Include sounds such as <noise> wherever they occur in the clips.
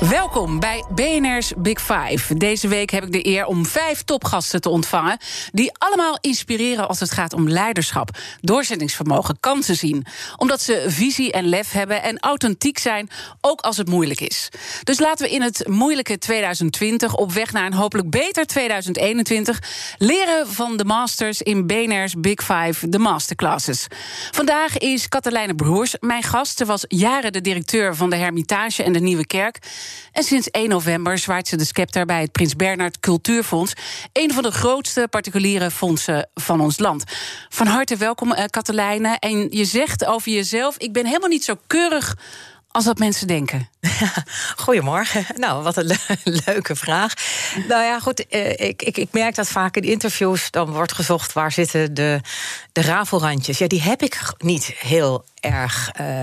Welkom bij BNR's Big Five. Deze week heb ik de eer om vijf topgasten te ontvangen... die allemaal inspireren als het gaat om leiderschap... doorzettingsvermogen, kansen zien. Omdat ze visie en lef hebben en authentiek zijn... ook als het moeilijk is. Dus laten we in het moeilijke 2020... op weg naar een hopelijk beter 2021... leren van de masters in BNR's Big Five, de masterclasses. Vandaag is Katelijne Broers mijn gast. Ze was jaren de directeur van de Hermitage en de Nieuwe Kerk... En sinds 1 november zwaait ze de scepter bij het Prins Bernhard Cultuurfonds. Een van de grootste particuliere fondsen van ons land. Van harte welkom, uh, Katelijne. En je zegt over jezelf: ik ben helemaal niet zo keurig als dat mensen denken? <laughs> Goedemorgen. Nou, wat een <laughs> leuke vraag. Nou ja, goed, eh, ik, ik, ik merk dat vaak in interviews dan wordt gezocht waar zitten de, de rafelrandjes. Ja, die heb ik niet heel erg. Uh,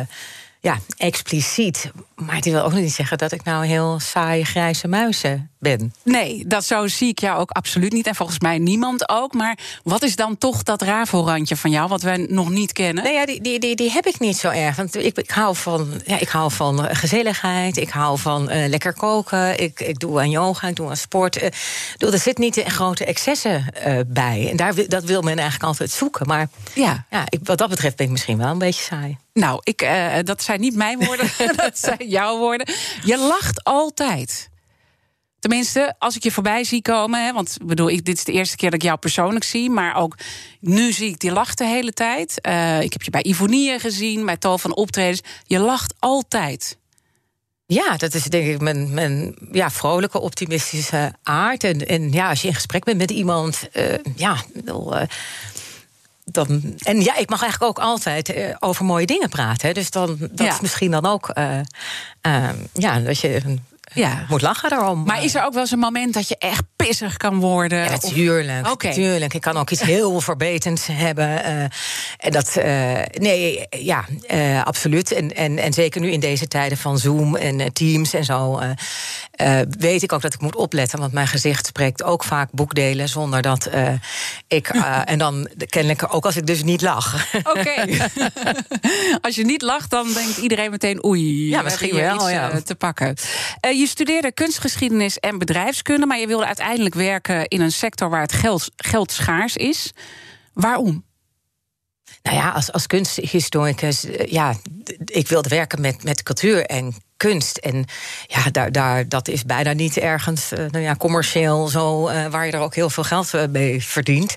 ja, expliciet. Maar die wil ook niet zeggen dat ik nou heel saaie grijze muizen ben. Nee, dat zo zie ik jou ook absoluut niet. En volgens mij niemand ook. Maar wat is dan toch dat rafelrandje van jou, wat wij nog niet kennen? Nou ja, die, die, die, die heb ik niet zo erg. Want ik, ik, hou, van, ja, ik hou van gezelligheid. Ik hou van uh, lekker koken. Ik, ik doe aan yoga, ik doe aan sport. Uh, er zit niet grote excessen uh, bij. En daar, dat wil men eigenlijk altijd zoeken. Maar ja. Ja, ik, wat dat betreft ben ik misschien wel een beetje saai. Nou, ik, uh, dat zijn niet mijn woorden, <laughs> dat zijn jouw woorden. Je lacht altijd. Tenminste, als ik je voorbij zie komen. Hè, want bedoel, ik, dit is de eerste keer dat ik jou persoonlijk zie. Maar ook nu zie ik die lach de hele tijd. Uh, ik heb je bij Ivonie gezien, bij tal van optredens. Je lacht altijd. Ja, dat is denk ik mijn, mijn ja, vrolijke, optimistische aard. En, en ja, als je in gesprek bent met iemand, uh, ja, dan, en ja, ik mag eigenlijk ook altijd uh, over mooie dingen praten. Hè. Dus dan, dat ja. is misschien dan ook. Uh, uh, ja, dat je ja. moet lachen daarom. Maar is er ook wel eens een moment dat je echt pissig kan worden? Ja, natuurlijk. Okay. Natuurlijk. Ik kan ook iets heel verbetends hebben. Uh, en dat, uh, nee, ja, uh, absoluut. En, en, en zeker nu in deze tijden van Zoom en Teams en zo. weet ik ook dat ik moet opletten. Want mijn gezicht spreekt ook vaak boekdelen zonder dat ik. <laughs> en dan kennelijk ook als ik dus niet lach. Oké. <laughs> als je niet lacht, dan denkt iedereen meteen oei. Ja, misschien wel. Iets, ja. te pakken. je je studeerde kunstgeschiedenis en bedrijfskunde, maar je wilde uiteindelijk werken in een sector waar het geld, geld schaars is. Waarom? Nou ja, als, als kunsthistoricus, ja, ik wilde werken met, met cultuur en kunst. En ja, daar, daar, dat is bijna niet ergens uh, nou ja, commercieel zo, uh, waar je er ook heel veel geld mee verdient.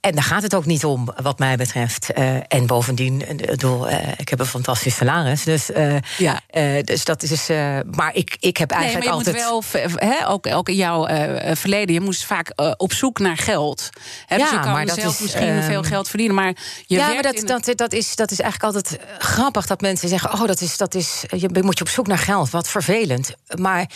En daar gaat het ook niet om, wat mij betreft. Uh, en bovendien, bedoel, uh, ik heb een fantastisch salaris. Dus, uh, ja. dus dat is. maar ik, ik heb eigenlijk nee, maar je altijd. Moet wel, he, ook, ook in jouw verleden, je moest vaak op zoek naar geld. He, dus ja, je kan maar dat zelf is, misschien veel geld verdienen. Maar je ja, maar dat, dat, dat, is, dat is eigenlijk altijd grappig dat mensen zeggen: Oh, dat is, dat is, je moet je op zoek naar geld. Wat vervelend. Maar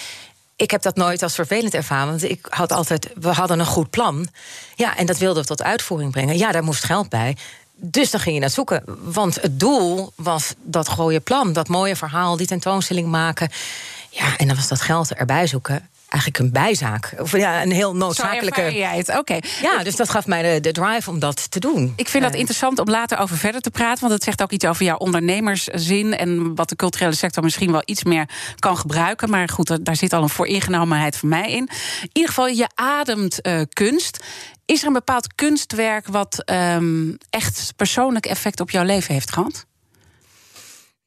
ik heb dat nooit als vervelend ervaren. Want ik had altijd, we hadden een goed plan. Ja, en dat wilden we tot uitvoering brengen. Ja, daar moest geld bij. Dus dan ging je naar zoeken. Want het doel was dat gooie plan, dat mooie verhaal, die tentoonstelling maken. Ja, en dan was dat geld erbij zoeken eigenlijk een bijzaak. Of ja, een heel noodzakelijke. jij het? Oké. Ja, dus dat gaf mij de, de, drive om dat te doen. Ik vind dat interessant om later over verder te praten. Want het zegt ook iets over jouw ondernemerszin. En wat de culturele sector misschien wel iets meer kan gebruiken. Maar goed, daar zit al een vooringenomenheid van mij in. In ieder geval, je ademt uh, kunst. Is er een bepaald kunstwerk wat um, echt persoonlijk effect op jouw leven heeft gehad?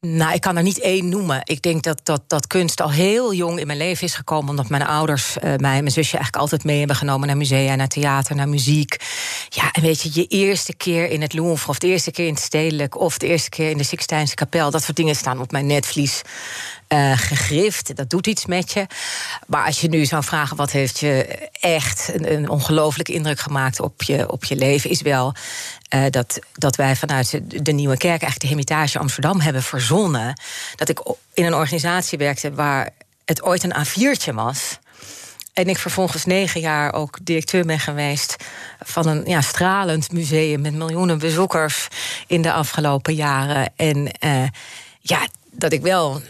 Nou, ik kan er niet één noemen. Ik denk dat, dat, dat kunst al heel jong in mijn leven is gekomen. Omdat mijn ouders uh, mij en mijn zusje eigenlijk altijd mee hebben genomen naar musea, naar theater, naar muziek. Ja, en weet je, je eerste keer in het Louvre, of de eerste keer in het Stedelijk, of de eerste keer in de Sixtijnse kapel. Dat soort dingen staan op mijn netvlies uh, gegrift. Dat doet iets met je. Maar als je nu zou vragen wat heeft je echt een, ongelooflijke indruk gemaakt op je, op je leven, is wel uh, dat, dat wij vanuit de, Nieuwe Kerk, eigenlijk de Hermitage Amsterdam, hebben verzonnen. Dat ik in een organisatie werkte waar het ooit een A4'tje was. En ik vervolgens negen jaar ook directeur ben geweest van een ja, stralend museum met miljoenen bezoekers in de afgelopen jaren. En uh, ja, dat ik wel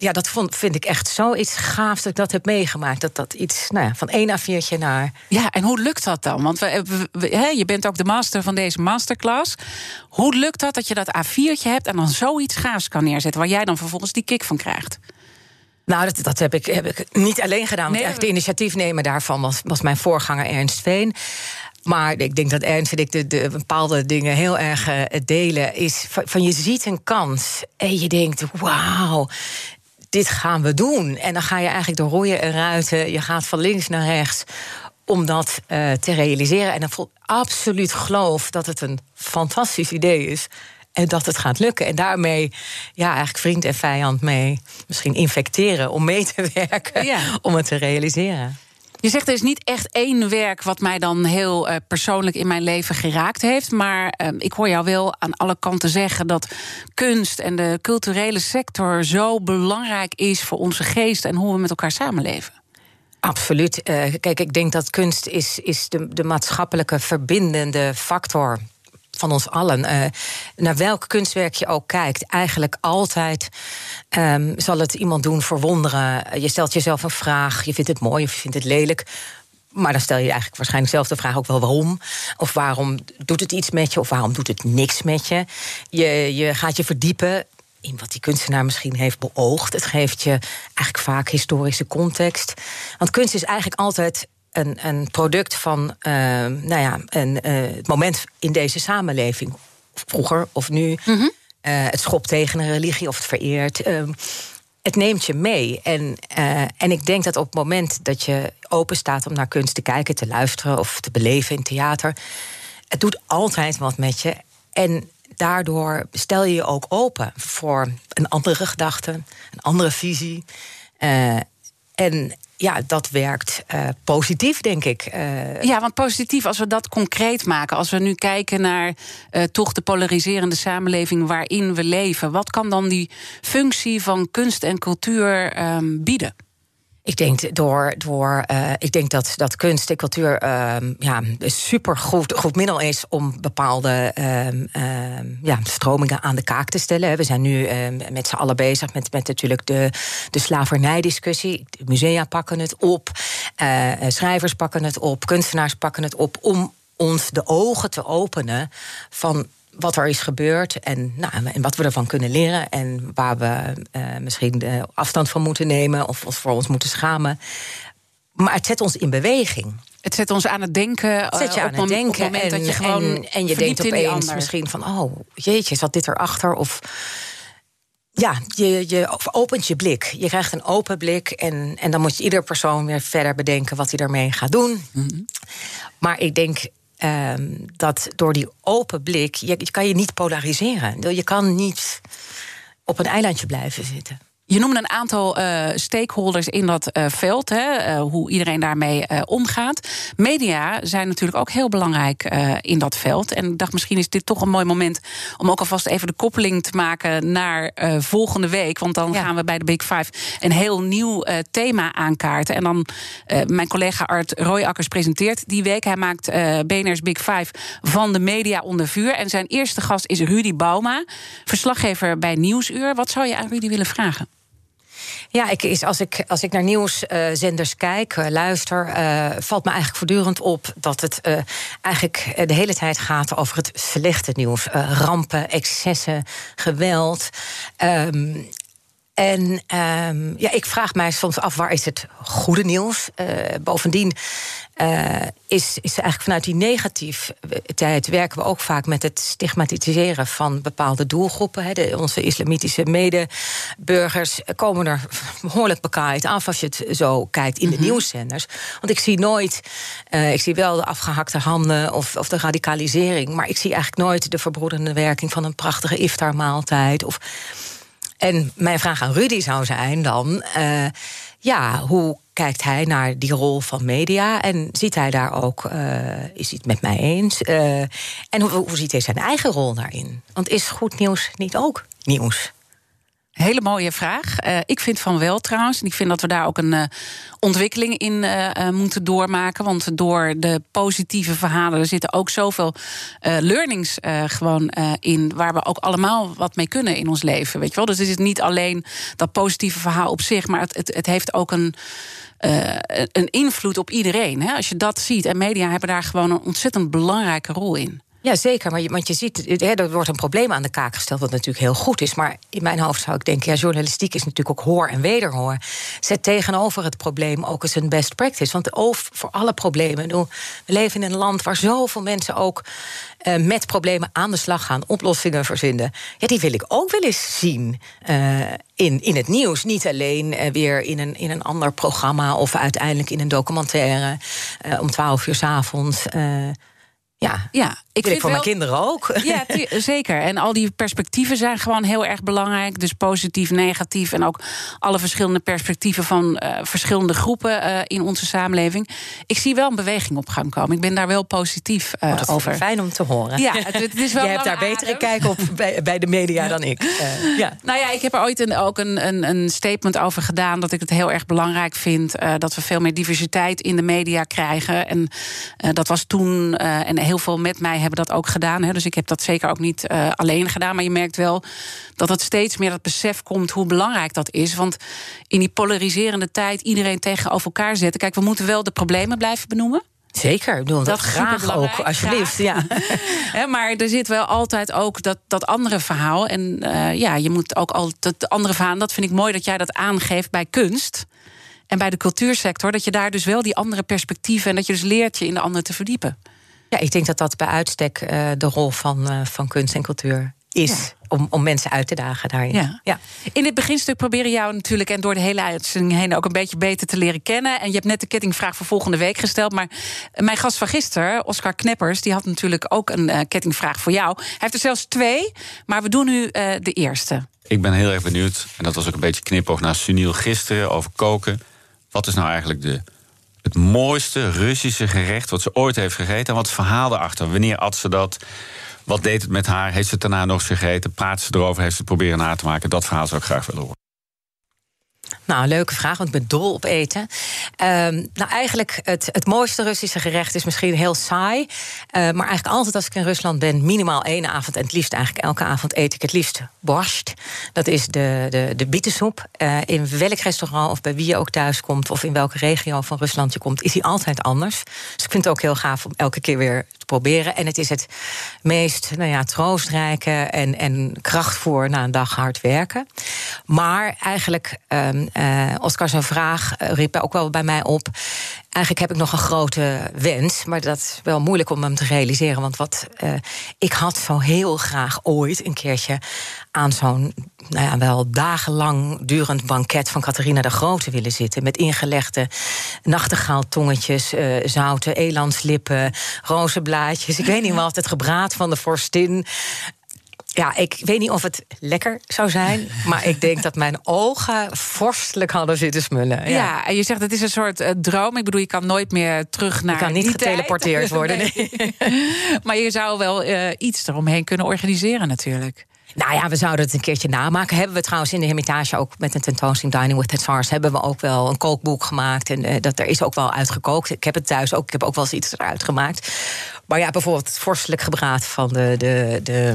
ja, dat vond, vind ik echt zoiets gaafs dat ik dat heb meegemaakt. Dat dat iets, nou ja, van één A4'tje naar... Ja, en hoe lukt dat dan? Want we, we, je bent ook de master van deze masterclass. Hoe lukt dat dat je dat A4'tje hebt... en dan zoiets gaafs kan neerzetten... waar jij dan vervolgens die kick van krijgt? Nou, dat, dat heb, ik, heb ik niet alleen gedaan. Nee, echt de initiatiefnemer daarvan was, was mijn voorganger Ernst Veen. Maar ik denk dat Ernst en ik de, de bepaalde dingen heel erg uh, delen. Is van, van, je ziet een kans en je denkt: wauw, dit gaan we doen. En dan ga je eigenlijk door roeien en ruiten. Je gaat van links naar rechts om dat uh, te realiseren. En dan voel absoluut geloof dat het een fantastisch idee is. En dat het gaat lukken. En daarmee, ja, eigenlijk vriend en vijand mee misschien infecteren om mee te <laughs> werken. Ja. Om het te realiseren. Je zegt er is niet echt één werk wat mij dan heel uh, persoonlijk in mijn leven geraakt heeft. Maar uh, ik hoor jou wel aan alle kanten zeggen dat kunst en de culturele sector zo belangrijk is voor onze geest en hoe we met elkaar samenleven. Absoluut. Uh, kijk, ik denk dat kunst is, is de, de maatschappelijke verbindende factor van ons allen. Uh, naar welk kunstwerk je ook kijkt, eigenlijk altijd um, zal het iemand doen verwonderen. Je stelt jezelf een vraag, je vindt het mooi of je vindt het lelijk. Maar dan stel je eigenlijk waarschijnlijk zelf de vraag ook wel waarom. Of waarom doet het iets met je, of waarom doet het niks met je. Je, je gaat je verdiepen in wat die kunstenaar misschien heeft beoogd. Het geeft je eigenlijk vaak historische context. Want kunst is eigenlijk altijd een, een product van uh, nou ja, een, uh, het moment in deze samenleving. Vroeger of nu. Mm -hmm. uh, het schopt tegen een religie of het vereert. Ehm, het neemt je mee. En, en ik denk dat op het moment dat je open staat om naar kunst te kijken, te luisteren of te beleven in theater. Het doet altijd wat met je. En daardoor stel je je ook open voor een andere gedachte, een andere visie. En ja, dat werkt uh, positief, denk ik. Uh, ja, want positief, als we dat concreet maken, als we nu kijken naar uh, toch de polariserende samenleving waarin we leven, wat kan dan die functie van kunst en cultuur um, bieden? Ik denk, door, door, uh, ik denk dat, dat kunst en cultuur uh, ja, een super goed, goed middel is om bepaalde uh, ja, stromingen aan de kaak te stellen. We zijn nu ehm, met z'n allen bezig met, met natuurlijk de, de slavernijdiscussie. Musea pakken het op, eh, schrijvers pakken het op, kunstenaars pakken het op om ons de ogen te openen van wat er is gebeurd en, nou, en wat we ervan kunnen leren. En waar we uh, misschien uh, afstand van moeten nemen of ons voor ons moeten schamen. Maar het zet ons in beweging. Het zet ons aan het denken. Het zet je aan het denken. Op het moment en, dat je gewoon en, en je denkt opeens misschien van: oh jeetje, zat dit erachter? Of ja, je, je opent je blik. Je krijgt een open blik. En, en dan moet je ieder persoon weer verder bedenken wat hij daarmee gaat doen. Mm -hmm. Maar ik denk um, dat door die open blik, je, je kan je niet polariseren. Je kan niet op een eilandje blijven zitten. Je noemde een aantal uh, stakeholders in dat uh, veld, hè, uh, hoe iedereen daarmee omgaat. Media zijn natuurlijk ook heel belangrijk in dat veld. En ik dacht, misschien is dit toch een mooi moment om ook alvast even de koppeling te maken naar volgende week. Want dan ja. gaan we bij de Big Five een heel nieuw thema aankaarten. En dan mijn collega Art Royakkers presenteert die week. Hij maakt BNR's Big Five van de media onder vuur. En zijn eerste gast is Rudy Bauma, verslaggever bij Nieuwsuur. Wat zou je aan Rudy willen vragen? Ja, ik, is, als, ik, als ik naar nieuwszenders kijk, uh, luister, uh, valt me eigenlijk voortdurend op dat het uh, eigenlijk de hele tijd gaat over het slechte nieuws. rampen, excessen, geweld. Um, en um, ja, ik vraag mij soms af waar is het goede nieuws. Uh, bovendien uh, is, is eigenlijk vanuit die negativiteit werken we ook vaak met het stigmatiseren van bepaalde doelgroepen. He, de, onze islamitische medeburgers komen er behoorlijk bekaaid af als je het zo kijkt in de mm -hmm. nieuwszenders. Want ik zie nooit, uh, ik zie wel de afgehakte handen of, of de radicalisering, maar ik zie eigenlijk nooit de verbroedende werking van een prachtige iftarmaaltijd of en mijn vraag aan Rudy zou zijn dan: uh, ja, hoe kijkt hij naar die rol van media? En ziet hij daar ook, uh, is hij het met mij eens? Uh, en hoe, hoe ziet hij zijn eigen rol daarin? Want is goed nieuws niet ook nieuws? Hele mooie vraag. Uh, ik vind van wel trouwens. En ik vind dat we daar ook een ontwikkeling in moeten doormaken. Want door de positieve verhalen, er zitten ook zoveel learnings gewoon in. Waar we ook allemaal wat mee kunnen in ons leven. Weet je wel? Dus het is niet alleen dat positieve verhaal op zich, maar het, het, het heeft ook een. Een invloed op iedereen. Hè? Als je dat ziet. En media hebben daar gewoon een ontzettend belangrijke rol in. Ja, zeker. Maar je, want je ziet, er wordt een probleem aan de kaak gesteld, wat natuurlijk heel goed is. Maar in mijn hoofd zou ik denken, ja, journalistiek is natuurlijk ook hoor en wederhoor. Zet tegenover het probleem ook eens een best practice. Want voor alle problemen. We leven in een land waar zoveel mensen ook uh, met problemen aan de slag gaan, oplossingen verzinnen. Ja, die wil ik ook wel eens zien uh, in, in het nieuws. Niet alleen uh, weer in een, in een ander programma of uiteindelijk in een documentaire om twaalf uur s avonds. Ja, ja ik vind voor mijn kinderen ook. <laughs> Ja, zeker. En al die perspectieven zijn gewoon heel erg belangrijk. Dus positief, negatief. En ook alle verschillende perspectieven van uh, verschillende groepen uh, in onze samenleving. Ik zie wel een beweging op gang komen. Ik ben daar wel positief uh, oh, over. Fijn om te horen. Ja, het, het is <laughs> wel Jij hebt daar betere kijk op <laughs> bij, bij, de media dan ik. ja. Nou ja, ik heb er ooit een, ook een, een, een, statement over gedaan dat ik het heel erg belangrijk vind dat we veel meer diversiteit in de media krijgen. En dat was toen en heel veel met mij hebben dat ook gedaan. Hè. Dus ik heb dat zeker ook niet uh, alleen gedaan. Maar je merkt wel dat het steeds meer dat besef komt hoe belangrijk dat is. Want in die polariserende tijd iedereen tegenover elkaar zetten. Kijk, we moeten wel de problemen blijven benoemen. Zeker, ik bedoel, dat, dat graag ook, alsjeblieft. Ja. ja. <laughs> maar er zit wel altijd ook dat, dat andere verhaal. En uh, ja, je moet ook altijd het andere verhaal. Dat vind ik mooi dat jij dat aangeeft bij kunst. En bij de cultuursector, dat je daar dus wel die andere perspectieven. en dat je dus leert je in de ander te verdiepen. Ja, ik denk dat dat bij uitstek uh, de rol van, uh, van kunst en cultuur is. Om, om mensen uit te dagen daarin. Ja. ja. In dit beginstuk proberen jou natuurlijk en door de hele uitzending heen ook een beetje beter te leren kennen. En je hebt net de kettingvraag voor volgende week gesteld. Maar mijn gast van gisteren, Oscar Kneppers, die had natuurlijk ook een uh, kettingvraag voor jou. Hij heeft er zelfs twee, maar we doen nu de eerste. Ik ben heel erg benieuwd, en dat was ook een beetje knipoog naar Suniel gisteren over koken. Wat is nou eigenlijk de het mooiste Russische gerecht wat ze ooit heeft gegeten. En wat verhaal erachter. Wanneer at ze dat? Wat deed het met haar? Heeft ze het daarna nog eens gegeten? Praat ze erover? Heeft ze het proberen na te maken? Dat verhaal zou ik graag willen horen. Nou, leuke vraag, want ik ben dol op eten. Um, nou, eigenlijk het, het mooiste Russische gerecht is misschien heel saai. Uh, maar eigenlijk altijd als ik in Rusland ben, minimaal één avond... en het liefst eigenlijk elke avond eet ik het liefst borst. Dat is de, de, de bietensoep. Uh, in welk restaurant of bij wie je ook thuis komt... of in welke regio van Rusland je komt, is die altijd anders. Dus ik vind het ook heel gaaf om elke keer weer proberen. En het is het meest nou ja, troostrijke en, en krachtvoer na een dag hard werken. Maar eigenlijk... Um, uh, Oscar zijn vraag uh, riep ook wel bij mij op. Eigenlijk heb ik nog een grote wens, maar dat is wel moeilijk om hem te realiseren. Want wat uh, ik had zo heel graag ooit een keertje aan zo'n nou ja, wel dagenlang durend banket van Catharina de Grote willen zitten. Met ingelegde nachtegaaltongetjes, uh, zouten elandslippen, rozenblaadjes. Ik weet niet wat, het gebraad van de vorstin. Ja, ik weet niet of het lekker zou zijn. <laughs> Maar ik denk dat mijn ogen vorstelijk hadden zitten smullen. Ja, ja en je zegt het is een soort uh, droom. Ik bedoel, je kan nooit meer terug naar. Je kan niet geteleporteerd <laughs> worden. Nee. <laughs> maar je zou wel uh, iets eromheen kunnen organiseren, natuurlijk. Nou ja, we zouden het een keertje namaken. Hebben we trouwens in de Hermitage ook met een tentoonstelling Dining with the Stars... hebben we ook wel een kookboek gemaakt. En uh, dat er is ook wel uitgekookt. Ik heb het thuis ook, ik heb ook wel eens iets eruit gemaakt. Maar ja, bijvoorbeeld het vorstelijk gebraad van de, de, de,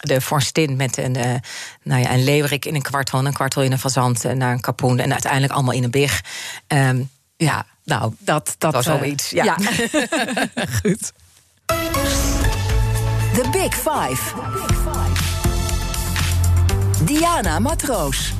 de vorstin... met een, uh, nou ja, een leeuwerik in een kwartel, een kwartel in een fazant... en naar een kapoen en uiteindelijk allemaal in een big. Um, ja, nou, dat, dat was wel uh, iets. Ja. ja. <laughs> Goed. The Big Five. Diana Matroos.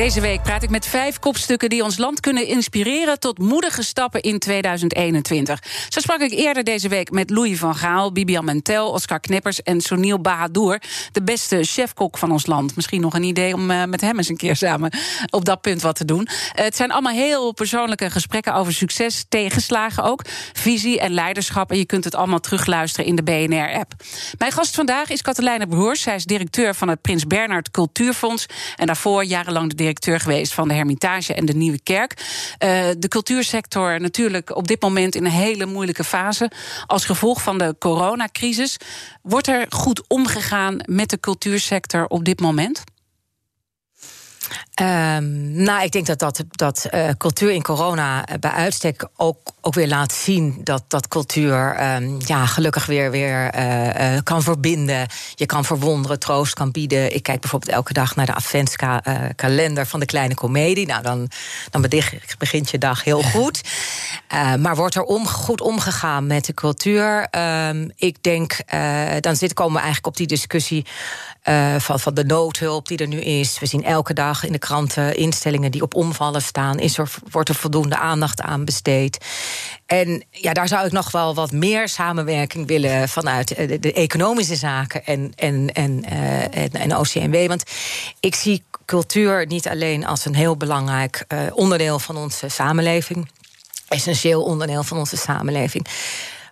Deze week praat ik met vijf kopstukken die ons land kunnen inspireren tot moedige stappen in 2021. Zo sprak ik eerder deze week met Louis van Gaal, Bibian Mentel, Oscar Knippers en Sunil Bahadur, de beste chefkok van ons land. Misschien nog een idee om uh, met hem eens een keer samen op dat punt wat te doen. Uh, het zijn allemaal heel persoonlijke gesprekken over succes, tegenslagen ook, visie en leiderschap. En je kunt het allemaal terugluisteren in de BNR-app. Mijn gast vandaag is Katelijne Broers. Zij is directeur van het Prins Bernhard Cultuurfonds en daarvoor jarenlang de directeur geweest van de Hermitage en de Nieuwe Kerk. Uh, de cultuursector natuurlijk op dit moment in een hele moeilijke fase. Als gevolg van de coronacrisis. Wordt er goed omgegaan met de cultuursector op dit moment? Um, nou, ik denk dat, dat, dat uh, cultuur in corona bij uitstek ook, ook weer laat zien dat, dat cultuur um, ja, gelukkig weer, weer uh, uh, kan verbinden. Je kan verwonderen, troost kan bieden. Ik kijk bijvoorbeeld elke dag naar de adventskalender van de kleine komedie. Nou, dan, dan begint je dag heel goed. maar wordt er om, goed omgegaan met de cultuur? Um, ik denk, dan zit, komen we eigenlijk op die discussie uh, van, van de noodhulp die er nu is. We zien elke dag in de kranten instellingen die op omvallen staan. Is er, wordt er voldoende aandacht aan besteed? En ja, daar zou ik nog wel wat meer samenwerking willen vanuit de, de economische zaken en, en, en, uh, en, OCMW. Want ik zie cultuur niet alleen als een heel belangrijk onderdeel van onze samenleving. Essentieel onderdeel van onze samenleving.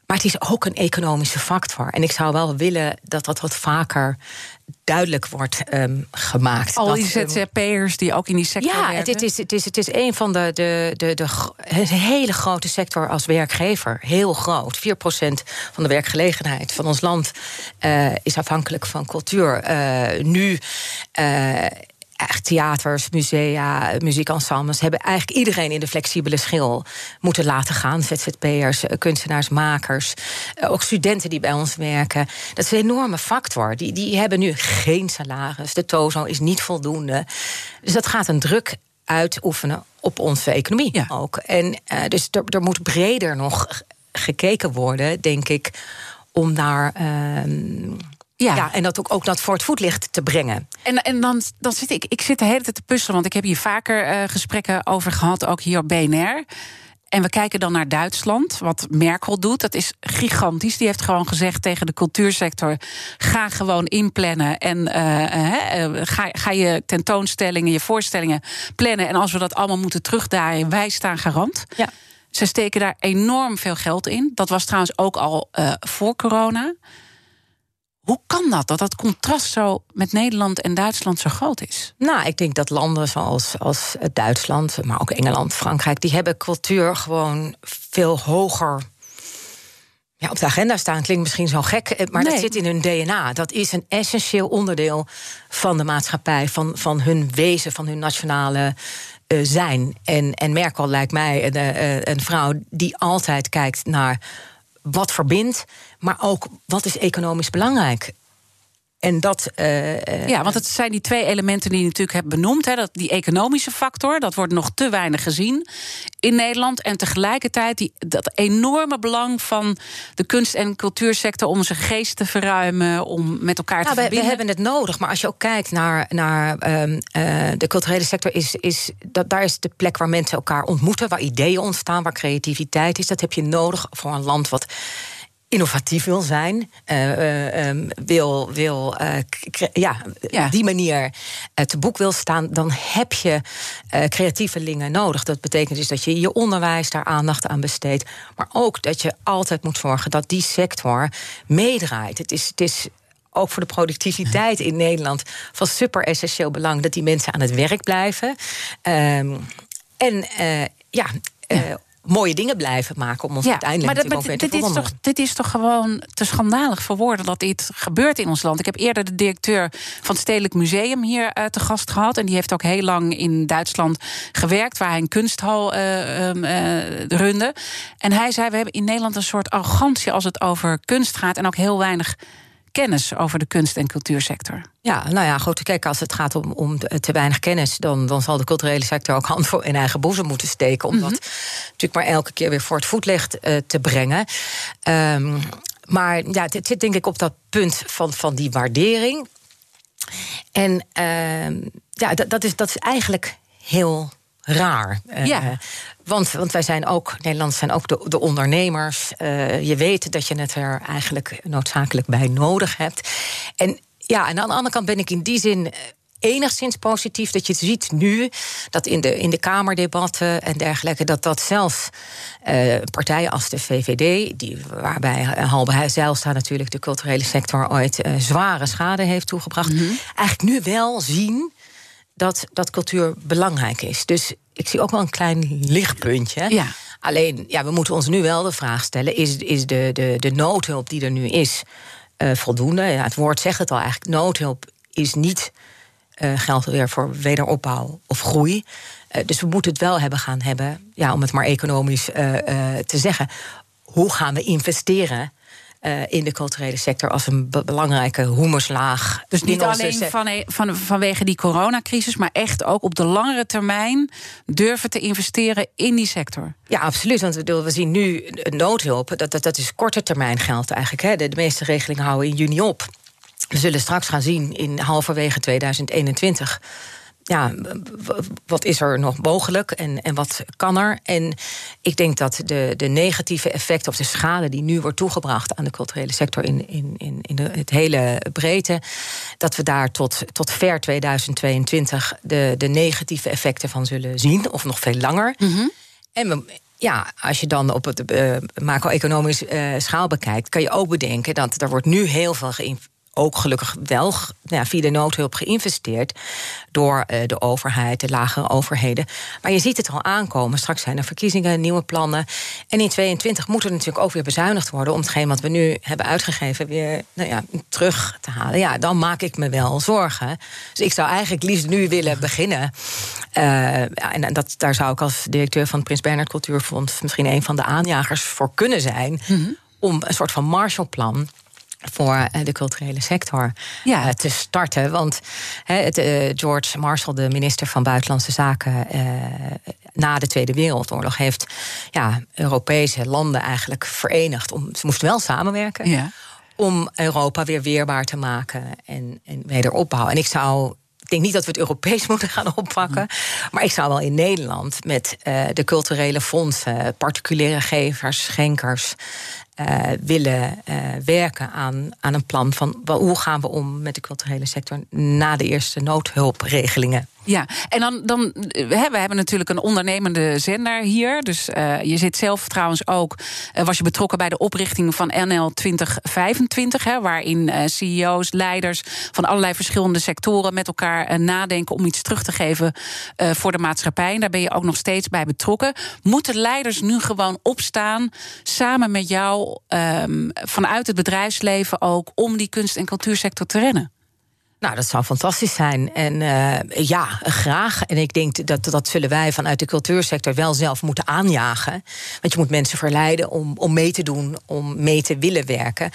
Maar het is ook een economische factor. En ik zou wel willen dat dat wat vaker duidelijk wordt um, gemaakt. Al die ZZP'ers die ook in die sector ja, werken? het is, het, is, het is een van de, de, de, de, een hele grote sector als werkgever. Heel groot. 4% van de werkgelegenheid van ons land uh, is afhankelijk van cultuur. Uh, nu... Uh, echt theaters, musea, muziekensembles hebben eigenlijk iedereen in de flexibele schil moeten laten gaan. ZZP'ers, kunstenaars, makers, ook studenten die bij ons werken. Dat is een enorme factor. Die, die hebben nu geen salaris. De TOZO is niet voldoende. Dus dat gaat een druk uitoefenen op onze economie ja. ook. En uh, dus er, er moet breder nog gekeken worden, denk ik, om daar. Uh, ja. ja. en dat ook, ook dat voor het voetlicht te brengen. En, en dan, dan zit ik, ik zit de hele tijd te puzzelen, want ik heb hier vaker uh, gesprekken over gehad, ook hier op BNR. En we kijken dan naar Duitsland, wat Merkel doet. Dat is gigantisch. Die heeft gewoon gezegd tegen de cultuursector: ga gewoon inplannen. En uh, uh, ga, ga je tentoonstellingen, je voorstellingen plannen. En als we dat allemaal moeten terugdraaien, wij staan garant. Ja. Ze steken daar enorm veel geld in. Dat was trouwens ook al voor corona. Hoe kan dat, dat dat contrast zo met Nederland en Duitsland zo groot is? Nou, ik denk dat landen zoals als Duitsland, maar ook Engeland, Frankrijk, die hebben cultuur gewoon veel hoger ja, op de agenda staan. Klinkt misschien zo gek, maar nee. dat zit in hun DNA. Dat is een essentieel onderdeel van de maatschappij, van, van hun wezen, van hun nationale uh, zijn. En, en Merkel lijkt mij een, uh, een vrouw die altijd kijkt naar wat verbindt, maar ook wat is economisch belangrijk. En dat. Uh, ja, want het zijn die twee elementen die je natuurlijk hebt benoemd. Hè, dat die economische factor, dat wordt nog te weinig gezien in Nederland. En tegelijkertijd die, dat enorme belang van de kunst- en cultuursector om zijn geest te verruimen, om met elkaar nou, te we, verbinden. We hebben het nodig, maar als je ook kijkt naar, naar um, uh, de culturele sector, is, is dat, daar is de plek waar mensen elkaar ontmoeten, waar ideeën ontstaan, waar creativiteit is. Dat heb je nodig voor een land wat innovatief wil zijn, uh, wil, wil uh, ja, ja, die manier te boek wil staan, dan heb je creatievelingen nodig. Dat betekent dus dat je je onderwijs daar aandacht aan besteedt, maar ook dat je altijd moet zorgen dat die sector meedraait. Het is, het is ook voor de productiviteit in Nederland van super essentieel belang dat die mensen aan het werk blijven. Um, en ja. ja mooie dingen blijven maken om ons ja, uiteindelijk maar dat, maar dit, dit is toch, dit is toch gewoon te schandalig voor woorden dat dit gebeurt in ons land. Ik heb eerder de directeur van het Stedelijk Museum hier uh, te gast gehad. En die heeft ook heel lang in Duitsland gewerkt, waar hij een kunsthal uh, um, uh, runde. En hij zei: We hebben in Nederland een soort arrogantie als het over kunst gaat. En ook heel weinig kennis over de kunst- en cultuursector. Ja, nou ja, goed. Kijk, als het gaat om, om te weinig kennis, dan, dan zal de culturele sector ook <laughs> hand voor in eigen boezem moeten steken. Om mm -hmm. dat natuurlijk maar elke keer weer voor het voetlicht uh, te brengen. Um, maar ja, het zit denk ik op dat punt van, van die waardering. En uh, ja, dat, dat, is, dat is eigenlijk heel raar. Ja. Uh, want, want wij zijn ook, Nederlanders zijn ook de, de ondernemers. Uh, je weet dat je het er eigenlijk noodzakelijk bij nodig hebt. En ja, en aan de andere kant ben ik in die zin enigszins positief dat je ziet nu dat in de, in de Kamerdebatten en dergelijke, dat dat zelfs uh, partijen als de VVD, die, waarbij Halbe Zijlstra natuurlijk de culturele sector ooit uh, zware schade heeft toegebracht, mm -hmm. eigenlijk nu wel zien dat, dat cultuur belangrijk is. Dus ik zie ook wel een klein lichtpuntje. Ja. Alleen, ja, we moeten ons nu wel de vraag stellen: is, is de, de, de noodhulp die er nu is uh, voldoende? Ja, het woord zegt het al eigenlijk: noodhulp is niet uh, geld weer voor wederopbouw of groei. Uh, dus we moeten het wel hebben gaan hebben, ja, om het maar economisch te zeggen. Hoe gaan we investeren uh, in de culturele sector als een belangrijke humuslaag. Dus niet alleen van, van, vanwege die coronacrisis, maar echt ook op de langere termijn durven te investeren in die sector. Ja, absoluut. Want we, we zien nu noodhulp, dat, dat, dat is korte termijn geld eigenlijk. Hè. De, de meeste regelingen houden in juni op. We zullen straks gaan zien in halverwege 2021 ja, wat is er nog mogelijk en, en wat kan er? En ik denk dat de, de negatieve effecten of de schade die nu wordt toegebracht aan de culturele sector in, in, in, in de, het hele breedte, dat we daar tot, tot ver 2022 de, de negatieve effecten van zullen zien, of nog veel langer. Mhm. En we, ja, als je dan op het uh, macro-economisch uh, schaal bekijkt, kan je ook bedenken dat er wordt nu heel veel geïnvesteerd ook gelukkig wel ja, via de noodhulp geïnvesteerd door uh, de overheid, de lagere overheden. Maar je ziet het al aankomen. Straks zijn er verkiezingen, nieuwe plannen. En in 22 moet er natuurlijk ook weer bezuinigd worden om hetgeen wat we nu hebben uitgegeven weer nou ja, terug te halen. Ja, dan maak ik me wel zorgen. Dus ik zou eigenlijk liefst nu willen beginnen. Uh, en dat, daar zou ik als directeur van het Prins Bernhard Cultuurfonds misschien een van de aanjagers voor kunnen zijn. Mm -hmm. Om een soort van Marshallplan voor eh, de culturele sector ja. uh, te starten. Want het, uh, George Marshall, de minister van Buitenlandse Zaken na de Tweede Wereldoorlog, heeft ja, Europese landen eigenlijk verenigd. Om, ze moesten wel samenwerken ja. om Europa weer weerbaar te maken en, en wederopbouwen. En ik zou ik denk niet dat we het Europees <laughs> moeten gaan oppakken. Maar ik zou wel in Nederland met uh, de culturele fondsen, particuliere gevers, schenkers. Uh, willen uh, werken aan, aan een plan van hoe gaan we om met de culturele sector na de eerste noodhulpregelingen. Ja, en dan, dan we hebben natuurlijk een ondernemende zender hier. Dus uh, je zit zelf trouwens ook, uh, was je betrokken bij de oprichting van NL 2025, hè, waarin CEO's, leiders van allerlei verschillende sectoren met elkaar nadenken om iets terug te geven voor de maatschappij. En daar ben je ook nog steeds bij betrokken. Moeten leiders nu gewoon opstaan, samen met jou, um, vanuit het bedrijfsleven ook, om die kunst- en cultuursector te rennen? Nou, dat zou fantastisch zijn. En uh, ja, graag. En ik denk dat dat zullen wij vanuit de cultuursector wel zelf moeten aanjagen. Want je moet mensen verleiden om, om mee te doen, om mee te willen werken.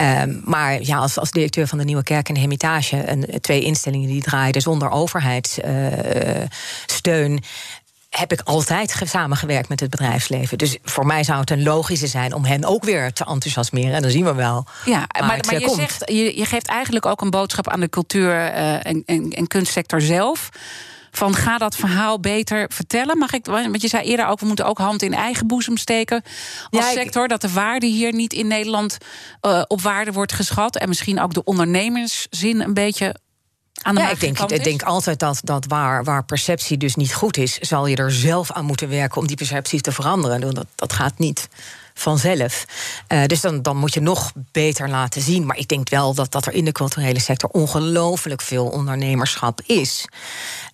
Uh, maar ja, als, als directeur van de Nieuwe Kerk en de Hermitage, een, twee instellingen die draaiden zonder overheidssteun. Uh, heb ik altijd samengewerkt met het bedrijfsleven. Dus voor mij zou het een logische zijn om hen ook weer te enthousiasmeren. En dan zien we wel. Ja, maar, maar, maar je, zegt, je, je, geeft eigenlijk ook een boodschap aan de cultuur- uh, en, en, en kunstsector zelf van ga dat verhaal beter vertellen. Mag ik, want je zei eerder ook, we moeten ook hand in eigen boezem steken als ja, sector. Dat de waarde hier niet in Nederland uh, op waarde wordt geschat. En misschien ook de ondernemerszin een beetje ja, ik denk, ik denk altijd dat, dat waar, waar perceptie dus niet goed is, zal je er zelf aan moeten werken om die perceptie te veranderen. Dat, dat gaat niet vanzelf. Uh, dus dan, dan moet je nog beter laten zien. Maar ik denk wel dat, dat er in de culturele sector ongelooflijk veel ondernemerschap is.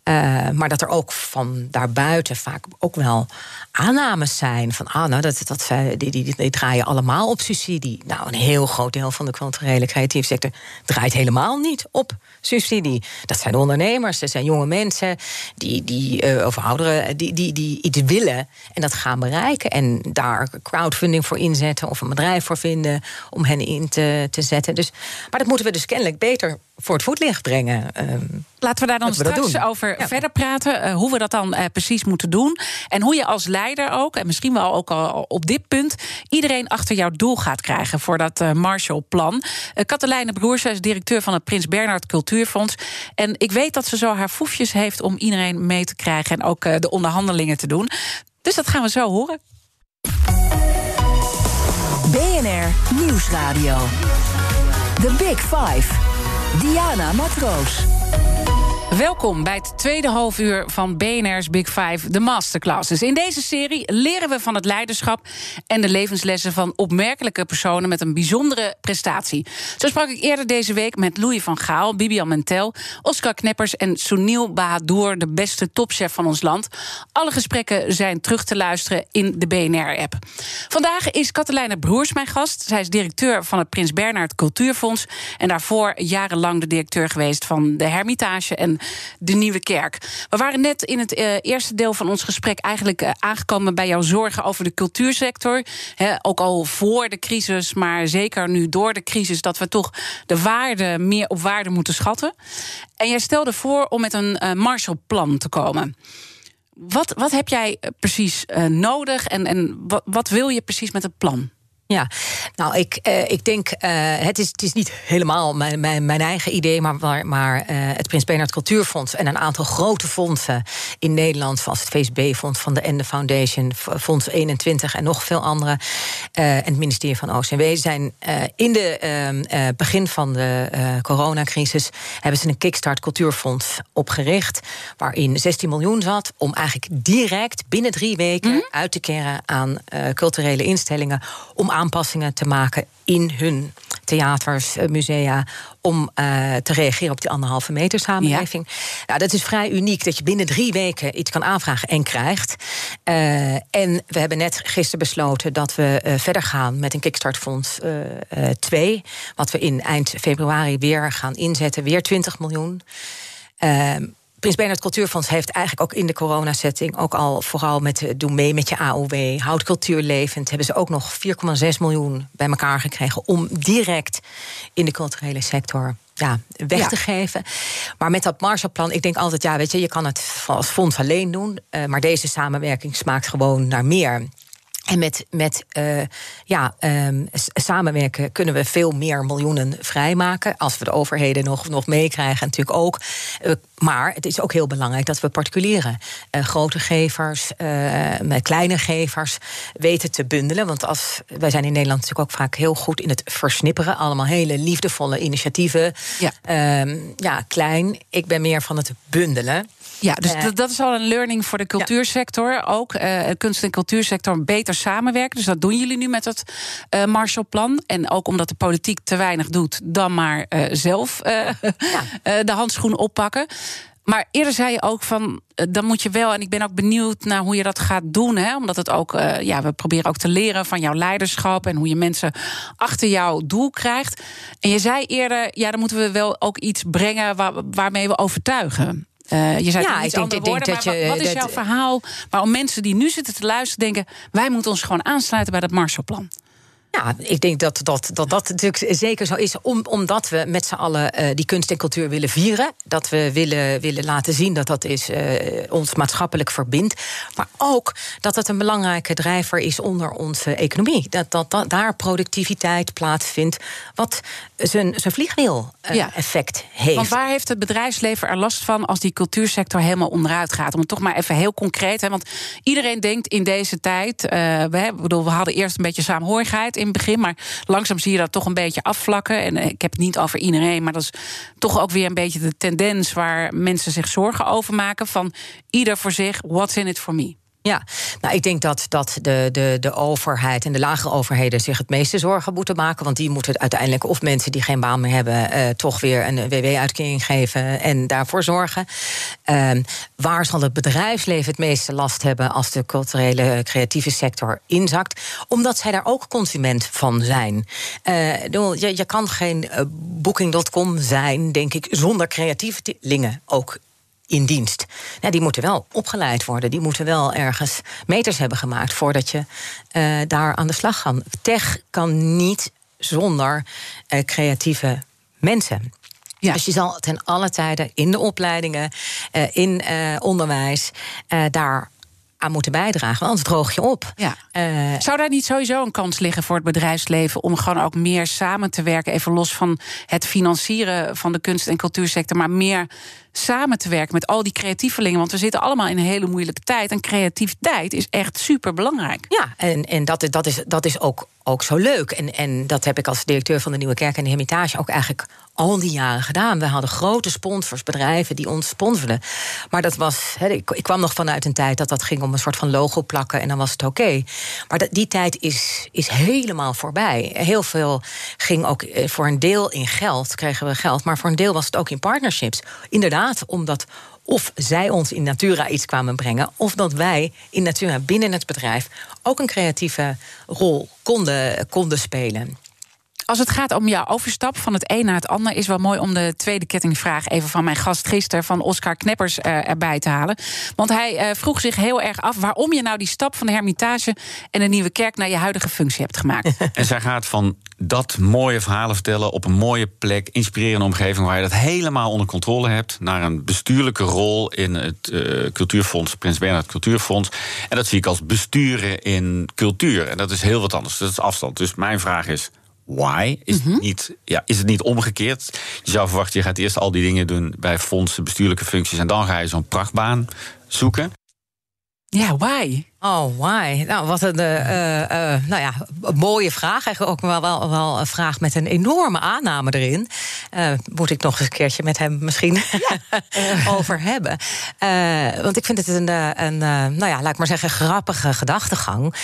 Uh, maar dat er ook van daarbuiten vaak ook wel aannames zijn van ah, nou, dat, dat, die, die, die, draaien allemaal op subsidie. Nou, een heel groot deel van de culturele creatieve sector draait helemaal niet op subsidie. Dat zijn ondernemers, dat zijn jonge mensen die, die, uh, of ouderen die, die, die iets willen en dat gaan bereiken. En daar crowdfunding voor inzetten of een bedrijf voor vinden om hen in te, te zetten. Dus, maar dat moeten we dus kennelijk beter voor het voetlicht brengen. Um, Laten we daar dan straks over ja. verder praten. Uh, hoe we dat dan uh, precies moeten doen. En hoe je als leider ook, en misschien wel ook al op dit punt, iedereen achter jouw doel gaat krijgen voor dat uh, Marshallplan. Katelijne Broers is directeur van het Prins Bernhard Cultuurfonds. En ik weet dat ze zo haar foefjes heeft om iedereen mee te krijgen en ook de onderhandelingen te doen. Dus dat gaan we zo horen. BNR Nieuwsradio. The Big Five. Diana Matroos. Welkom bij het tweede halfuur van BNR's Big Five, de masterclasses. In deze serie leren we van het leiderschap en de levenslessen van opmerkelijke personen met een bijzondere prestatie. Zo sprak ik eerder deze week met Louis van Gaal, Bibian Mentel, Oscar Kneppers en Sunil Bahadur, de beste topchef van ons land. Alle gesprekken zijn terug te luisteren in de BNR-app. Vandaag is Katelijne Broers mijn gast. Zij is directeur van het Prins Bernhard Cultuurfonds en daarvoor jarenlang de directeur geweest van de Hermitage en de Nieuwe Kerk. We waren net in het eerste deel van ons gesprek eigenlijk aangekomen bij jouw zorgen over de cultuursector. ook al voor de crisis, maar zeker nu door de crisis, dat we toch de waarde meer op waarde moeten schatten. En jij stelde voor om met een uh, Marshallplan te komen. Wat, wat heb jij precies nodig en, en wat, wat wil je precies met het plan? Ja, nou, ik, uh, ik denk, uh, het, is, het is niet helemaal mijn, mijn, mijn eigen idee, maar, maar, maar uh, het Prins Bernhard Cultuurfonds en een aantal grote fondsen in Nederland, zoals het VSB-fonds van de Ende Foundation, Fonds 21 en nog veel andere, en het ministerie van OCW zijn in de ehm, begin van de coronacrisis hebben ze een Kickstart Cultuurfonds opgericht, waarin 16 miljoen zat om eigenlijk direct binnen drie weken mm uit te keren aan culturele instellingen om aanpassingen te maken in hun theaters, eh, musea, om uh, te reageren op die anderhalve meter samenleving. Ja. Nou, dat is vrij uniek dat je binnen drie weken iets kan aanvragen en krijgt. Uh, en we hebben net gisteren besloten dat we uh, verder gaan met een Kickstartfonds 2. wat we in eind februari weer gaan inzetten, weer 20 miljoen. Prins Bernhard Cultuurfonds heeft eigenlijk ook in de coronasetting... ook al vooral met doe mee met je AOW, houd cultuur levend... hebben ze ook nog 4,6 miljoen bij elkaar gekregen... om direct in de culturele sector ja, weg te geven. Maar met dat Marshallplan, ik denk altijd... ja, weet je, je kan het als fonds alleen doen... Uh, maar deze samenwerking smaakt gewoon naar meer... En met, met uh, ja, um, samenwerken kunnen we veel meer miljoenen vrijmaken. Als we de overheden nog, nog meekrijgen, natuurlijk ook. Uh, maar het is ook heel belangrijk dat we particulieren, uh, grote gevers, met kleine gevers, weten te bundelen. Want als, wij zijn in Nederland natuurlijk ook vaak heel goed in het versnipperen. Allemaal hele liefdevolle initiatieven. Ja, um, ja klein. Ik ben meer van het bundelen. Ja, dus uh, dat is al een learning voor de cultuursector. Ja. Ook uh, kunst- en cultuursector beter samenwerken. Dus dat doen jullie nu met het uh, Marshallplan. En ook omdat de politiek te weinig doet, dan maar zelf ja. <laughs> de handschoen oppakken. Maar eerder zei je ook van, dan moet je wel, en ik ben ook benieuwd naar hoe je dat gaat doen. Hè, omdat het ook, uh, ja, we proberen ook te leren van jouw leiderschap en hoe je mensen achter jouw doel krijgt. En je zei eerder, ja, dan moeten we wel ook iets brengen waar, waarmee we overtuigen. Uh, je zei ja, ik denk, dat je. Wat is jouw verhaal waarom mensen die nu zitten te luisteren denken: wij moeten ons gewoon aansluiten bij dat Marshallplan? Ja, ik denk dat dat, dat, dat natuurlijk zeker zo is. Om, omdat we met z'n allen uh, die kunst en cultuur willen vieren. Dat we willen, willen laten zien dat dat is, uh, ons maatschappelijk verbindt. Maar ook dat het een belangrijke drijver is onder onze economie. Dat, dat, dat daar productiviteit plaatsvindt. Wat zijn, zijn vliegwiel-effect uh, ja. heeft. Want waar heeft het bedrijfsleven er last van als die cultuursector helemaal onderuit gaat? Om het toch maar even heel concreet. Hè, want iedereen denkt in deze tijd. we, bedoel, we hadden eerst een beetje saamhorigheid in het begin. Maar langzaam zie je dat toch een beetje afvlakken. En ik heb het niet over iedereen, maar dat is toch ook weer een beetje de tendens waar mensen zich zorgen over maken. Van ieder voor zich, what's in it for me? Ja, nou, ik denk dat, dat de, de, de overheid en de lagere overheden zich het meeste zorgen moeten maken. Want die moeten uiteindelijk, of mensen die geen baan meer hebben, eh, toch weer een WW-uitkering geven en daarvoor zorgen. Uh, waar zal het bedrijfsleven het meeste last hebben als de culturele creatieve sector inzakt? Omdat zij daar ook consument van zijn. Uh, je, je kan geen uh, Booking.com zijn, denk ik, zonder creatievelingen ook in dienst. Ja, die moeten wel opgeleid worden. Die moeten wel ergens meters hebben gemaakt voordat je uh, daar aan de slag gaat. Tech kan niet zonder uh, creatieve mensen. Ja. Dus je zal ten alle tijden in de opleidingen, uh, in onderwijs, daar aan moeten bijdragen, anders droog je op. Ja. Uh, Zou daar niet sowieso een kans liggen voor het bedrijfsleven om gewoon ook meer samen te werken, even los van het financieren van de kunst- en cultuursector, maar meer samen te werken met al die creatievelingen. Want we zitten allemaal in een hele moeilijke tijd. En creativiteit is echt super belangrijk. Ja, en, en dat, dat, is, dat is ook, ook zo leuk. En, en dat heb ik als directeur van de Nieuwe Kerk en de Hermitage ook eigenlijk al die jaren gedaan. We hadden grote sponsors, bedrijven die ons sponsoren. Maar dat was. Ik, kwam nog vanuit een tijd dat dat ging om een soort van logo plakken en dan was het oké. Maar die tijd is, is helemaal voorbij. Heel veel ging ook eh, voor een deel in geld, kregen we geld. Maar voor een deel was het ook in partnerships. Inderdaad omdat of zij ons in Natura iets kwamen brengen, of dat wij in Natura binnen het bedrijf ook een creatieve rol konden, konden spelen. Als het gaat om jouw overstap van het een naar het ander, is wel mooi om de tweede kettingvraag even van mijn gast gisteren, van Oscar Kneppers, uh, erbij te halen. Want hij uh, vroeg zich heel erg af waarom je nou die stap van de Hermitage en de Nieuwe Kerk naar je huidige functie hebt gemaakt. <laughs> En zij gaat van dat mooie verhalen vertellen op een mooie plek, inspirerende omgeving waar je dat helemaal onder controle hebt, naar een bestuurlijke rol in het uh, Cultuurfonds, Prins Bernhard Cultuurfonds. En dat zie ik als besturen in cultuur. En dat is heel wat anders. Dat is afstand. Dus mijn vraag is why? Is, het niet, ja, is het niet omgekeerd? Je zou verwachten, je gaat eerst al die dingen doen bij fondsen, bestuurlijke functies, en dan ga je zo'n prachtbaan zoeken. Ja, why? Oh, why? Nou, wat een uh, uh, nou ja, mooie vraag. Eigenlijk ook wel, wel, wel een vraag met een enorme aanname erin. Uh, moet ik nog eens een keertje met hem misschien ja. <laughs> over hebben. want ik vind het een, een nou ja, laat ik maar zeggen, grappige gedachtegang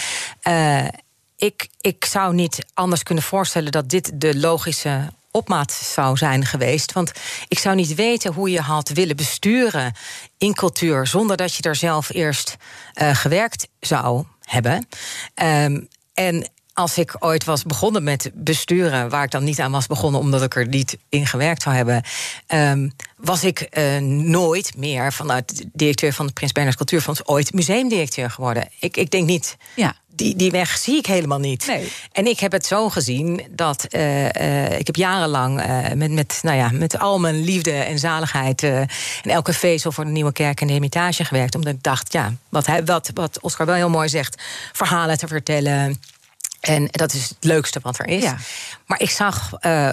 ik, ik zou niet anders kunnen voorstellen dat dit de logische opmaat zou zijn geweest. Want ik zou niet weten hoe je had willen besturen in cultuur zonder dat je er zelf eerst uh, gewerkt zou hebben. Um, en als ik ooit was begonnen met besturen, waar ik dan niet aan was begonnen omdat ik er niet in gewerkt zou hebben, um, was ik uh, nooit meer vanuit directeur van het Prins Bernhard Cultuurfonds ooit museumdirecteur geworden. Ik, ik denk niet. Ja die, die weg zie ik helemaal niet. Nee. En ik heb het zo gezien dat uh, uh, ik heb jarenlang met, met, nou ja, met al mijn liefde en zaligheid in elke vezel voor de Nieuwe Kerk en de Hermitage gewerkt. Omdat ik dacht, ja, wat, hij, wat, wat Oscar wel heel mooi zegt, verhalen te vertellen. En dat is het leukste wat er is. Ja. Maar ik zag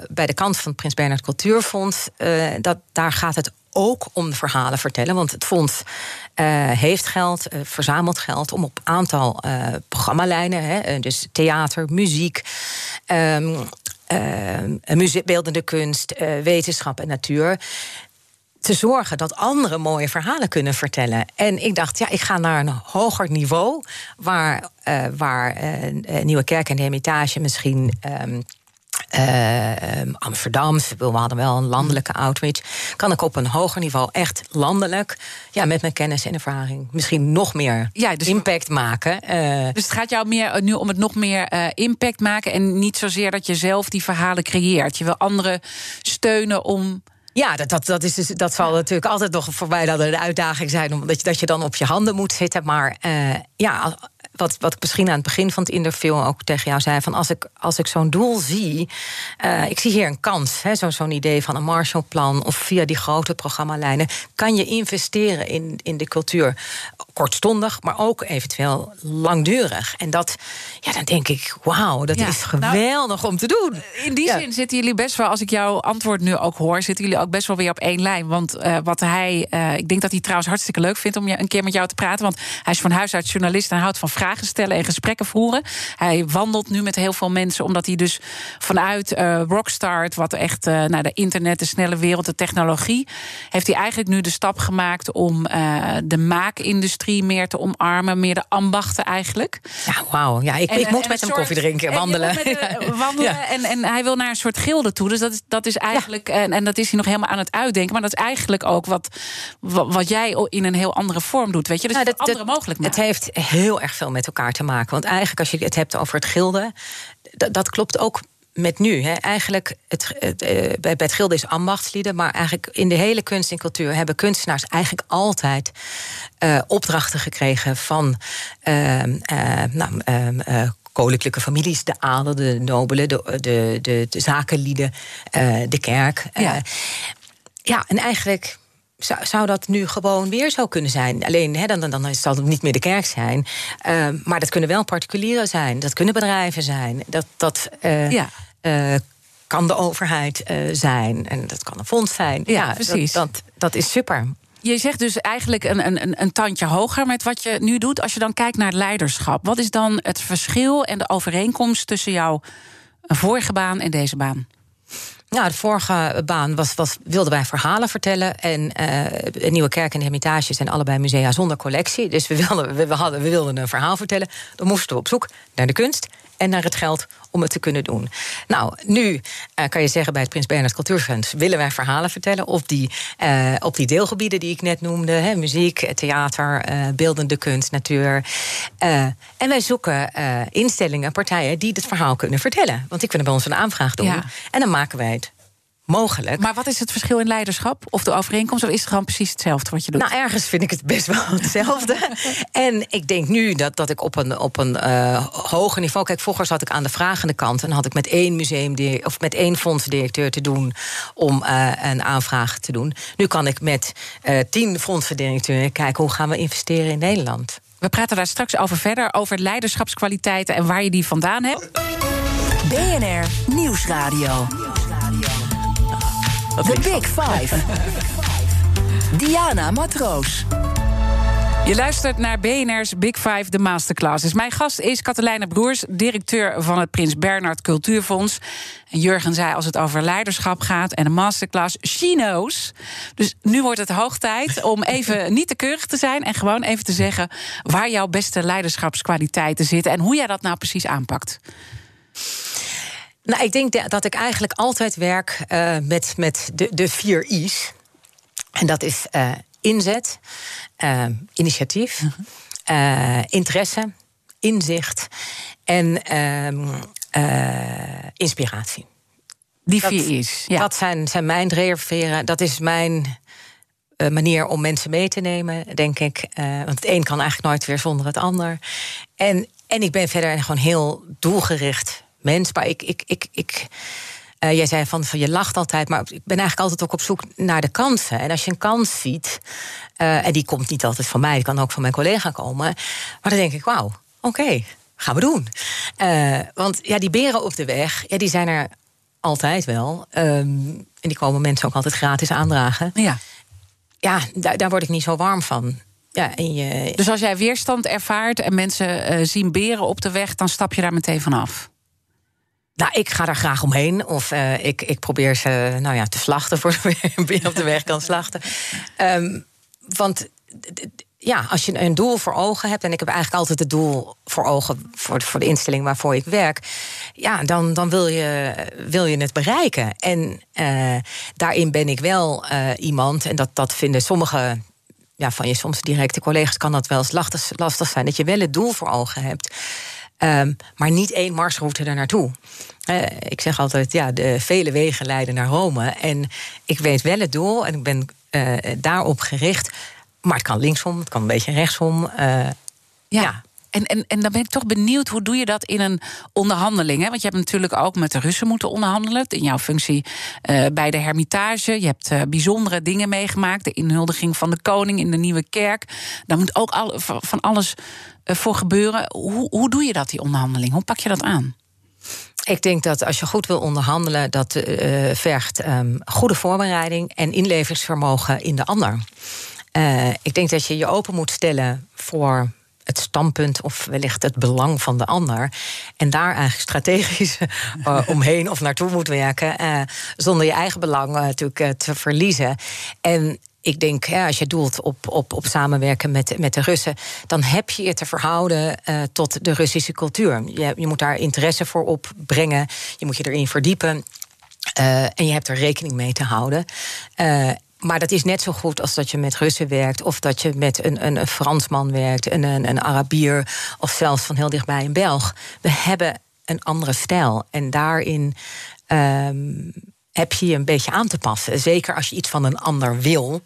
bij de kant van het Prins Bernhard Cultuurfonds dat daar gaat het ook om verhalen vertellen. Want het fonds uh, heeft geld, uh, verzamelt geld om op aantal uh, programmalijnen, hè, dus theater, muziek. Um, beeldende kunst, wetenschap en natuur te zorgen dat anderen mooie verhalen kunnen vertellen. En ik dacht, ja, ik ga naar een hoger niveau... waar, uh, waar uh, Nieuwe Kerk en de Hermitage misschien... Um, uh, Amsterdam, we hadden wel een landelijke outreach. Kan ik op een hoger niveau echt landelijk, ja, met mijn kennis en ervaring, misschien nog meer ja, dus impact maken. Uh, dus het gaat jou meer eh, nu om het nog meer uh, impact maken en niet zozeer dat je zelf die verhalen creëert. Je wil anderen steunen om. Ja, dat, dat, dat, is dus, dat zal natuurlijk altijd nog voor mij dan een uitdaging zijn, omdat je, dat je dan op je handen moet zitten. Maar uh, ja, wat, wat ik misschien aan het begin van het interview ook tegen jou zei: van als ik, als ik zo'n doel zie, uh, ik zie hier een kans, zo'n zo'n idee van een Marshallplan of via die grote programmalijnen, kan je investeren in, in de cultuur. Kortstondig, maar ook eventueel langdurig. En dat, ja, dan denk ik, wauw, dat is nou, geweldig om te doen. In die zin zitten jullie best wel, als ik jouw antwoord nu ook hoor, zitten jullie ook best wel weer op één lijn. Want uh, wat hij, uh, ik denk dat hij trouwens hartstikke leuk vindt om je een keer met jou te praten. Want hij is van huis uit journalist en houdt van vragen vragen stellen en gesprekken voeren. Hij wandelt nu met heel veel mensen, omdat hij dus vanuit uh, Rockstart, wat echt uh, nou, de internet, de snelle wereld, de technologie, heeft hij eigenlijk nu de stap gemaakt om uh, de maakindustrie meer te omarmen, meer de ambachten eigenlijk. Ja, wauw. Ja, ik, en, ik moet met hem koffie drinken, wandelen. wandelen ja. en, en hij wil naar een soort gilde toe. Dus dat is, dat is eigenlijk, ja. en, en dat is hij nog helemaal aan het uitdenken. Maar dat is eigenlijk ook wat, wat, jij in een heel andere vorm doet. Weet je, dus nou, dat, andere mogelijk Het heeft heel erg veel met elkaar te maken. Want eigenlijk, als je het hebt over het gilden, dat klopt ook met nu. Hè. Eigenlijk, het, het, uh, bij het gilden is ambachtslieden... maar eigenlijk in de hele kunst en cultuur... hebben kunstenaars eigenlijk altijd uh, opdrachten gekregen... van uh, nou, koninklijke families, de adel, de nobelen... de, de, de, de zakenlieden, de kerk. Ja. ja, en eigenlijk zou, zou dat nu gewoon weer zo kunnen zijn? Alleen, hè, dan, dan, dan zal het niet meer de kerk zijn. Uh, maar dat kunnen wel particulieren zijn. Dat kunnen bedrijven zijn. Dat, dat uh, ja. uh, kan de overheid zijn. En dat kan een fonds zijn. Ja, ja precies. Dat, dat, dat, is super. Je zegt dus eigenlijk een, een, een tandje hoger met wat je nu doet. Als je dan kijkt naar leiderschap. Wat is dan het verschil en de overeenkomst tussen jouw vorige baan en deze baan? Nou, de vorige baan was, was, wilden wij verhalen vertellen. En uh, Nieuwe Kerk en de Hermitage zijn allebei musea zonder collectie. Dus we wilden, we, we, hadden, we wilden een verhaal vertellen. Dan moesten we op zoek naar de kunst en naar het geld om het te kunnen doen. Nou, nu uh, kan je zeggen bij het Prins Bernhard Cultuurfonds willen wij verhalen vertellen op die, uh, op die deelgebieden die ik net noemde: hè, muziek, theater, uh, beeldende kunst, natuur. en wij zoeken instellingen, partijen die dit verhaal kunnen vertellen. Want ik kunnen bij ons een aanvraag doen. Ja. En dan maken wij het mogelijk. Maar wat is het verschil in leiderschap? Of de overeenkomst? Of is het gewoon precies hetzelfde wat je doet? Nou, ergens vind ik het best wel <laughs> hetzelfde. en ik denk nu dat, dat ik op een, op een uh, hoger niveau. Kijk, vroeger zat ik aan de vragende kant. En had ik met één museum of met één fondsdirecteur te doen om uh, een aanvraag te doen. Nu kan ik met uh, tien fondsendirecteuren kijken hoe gaan we investeren in Nederland. We praten daar straks over verder, over leiderschapskwaliteiten en waar je die vandaan hebt. BNR Nieuwsradio. The Big Five. <laughs> Diana Matroos. Je luistert naar BNR's Big Five, de masterclasses. Mijn gast is Katelijne Broers, directeur van het Prins Bernhard Cultuurfonds. En Jurgen zei, als het over leiderschap gaat en een masterclass, she knows. Dus nu wordt het hoog tijd om <laughs> even niet te keurig te zijn... en gewoon even te zeggen waar jouw beste leiderschapskwaliteiten zitten... en hoe jij dat nou precies aanpakt. Nou, ik denk dat ik eigenlijk altijd werk uh, met, met de, de vier I's. En dat is uh, inzet, uh, initiatief, mhm. interesse, inzicht en ehm, inspiratie. Die vier I's. Ja. Dat zijn, zijn mijn drijfveren. Dat is mijn manier om mensen mee te nemen, denk ik. want het een kan eigenlijk nooit weer zonder het ander. En, en ik ben verder gewoon heel doelgericht mens. Maar ik. ik, ik, ik uh, jij zei van, van je lacht altijd, maar ik ben eigenlijk altijd ook op zoek naar de kansen. En als je een kans ziet, uh, en die komt niet altijd van mij, die kan ook van mijn collega komen. Maar dan denk ik, wauw, oké, okay, gaan we doen. Uh, want ja, die beren op de weg, ja, die zijn er altijd wel. Um, en die komen mensen ook altijd gratis aandragen. Ja, ja daar, daar word ik niet zo warm van. Ja, en je... Dus als jij weerstand ervaart en mensen zien beren op de weg, dan stap je daar meteen vanaf? Nou, ik ga daar graag omheen. Of uh, ik, ik probeer ze nou ja, te slachten voor je <laughs> op de weg kan slachten. Um, want ja, als je een doel voor ogen hebt, en ik heb eigenlijk altijd het doel voor ogen voor, voor de instelling waarvoor ik werk, ja, dan, dan wil, je, wil je het bereiken. En uh, daarin ben ik wel uh, iemand, en dat, dat vinden sommige ja, van je soms directe collega's, kan dat wel lastig, lastig zijn, dat je wel het doel voor ogen hebt. Um, maar niet één marsroute er naartoe. Uh, ik zeg altijd, ja, de vele wegen leiden naar Rome. En ik weet wel het doel en ik ben uh, daarop gericht. Maar het kan linksom, het kan een beetje rechtsom. Uh, ja. ja. En, en, dan ben ik toch benieuwd, hoe doe je dat in een onderhandeling? Hè? Want je hebt natuurlijk ook met de Russen moeten onderhandelen. In jouw functie uh, bij de Hermitage. Je hebt uh, bijzondere dingen meegemaakt. De inhuldiging van de koning in de Nieuwe Kerk. Daar moet ook al, van alles uh, voor gebeuren. Hoe, hoe doe je dat, die onderhandeling? Hoe pak je dat aan? Ik denk dat als je goed wil onderhandelen, dat vergt um, goede voorbereiding en inleveringsvermogen in de ander. Ik denk dat je je open moet stellen voor het standpunt of wellicht het belang van de ander. En daar eigenlijk strategisch uh, <laughs> omheen of naartoe moet werken. Uh, zonder je eigen belang uh, natuurlijk te verliezen. En ik denk, ja, als je doelt op, op, op samenwerken met, met de Russen, dan heb je je te verhouden tot de Russische cultuur. Je, je moet daar interesse voor opbrengen, je moet je erin verdiepen. En je hebt er rekening mee te houden. Maar dat is net zo goed als dat je met Russen werkt, of dat je met een, een, een Fransman werkt, een, een, een Arabier, of zelfs van heel dichtbij een Belg. We hebben een andere stijl. En daarin um, heb je je een beetje aan te passen. Zeker als je iets van een ander wil.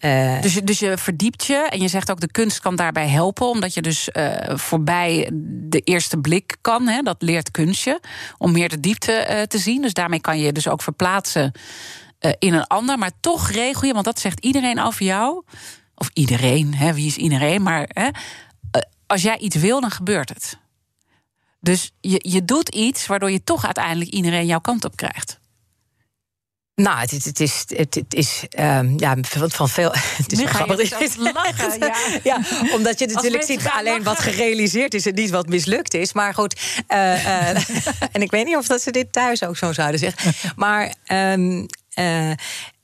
Uh, dus, dus je verdiept je en je zegt ook de kunst kan daarbij helpen, omdat je dus uh, voorbij de eerste blik kan. Hè, dat leert kunstje om meer de diepte uh, te zien. Dus daarmee kan je dus ook verplaatsen in een ander. Maar toch regel je, want dat zegt iedereen over jou. Of iedereen, hè, wie is iedereen? Maar hè, als jij iets wil, dan gebeurt het. Dus je, je doet iets waardoor je toch uiteindelijk iedereen jouw kant op krijgt. Nou, het, het, het is, het, het is um, ja, van veel. <laughs> Het is grappig. <laughs> Lachen, ja. <laughs> ja. omdat je natuurlijk ziet alleen wat gerealiseerd is en niet wat mislukt is. Maar goed, uh, uh, en ik weet niet of dat ze dit thuis ook zo zouden zeggen. Maar. Um, uh,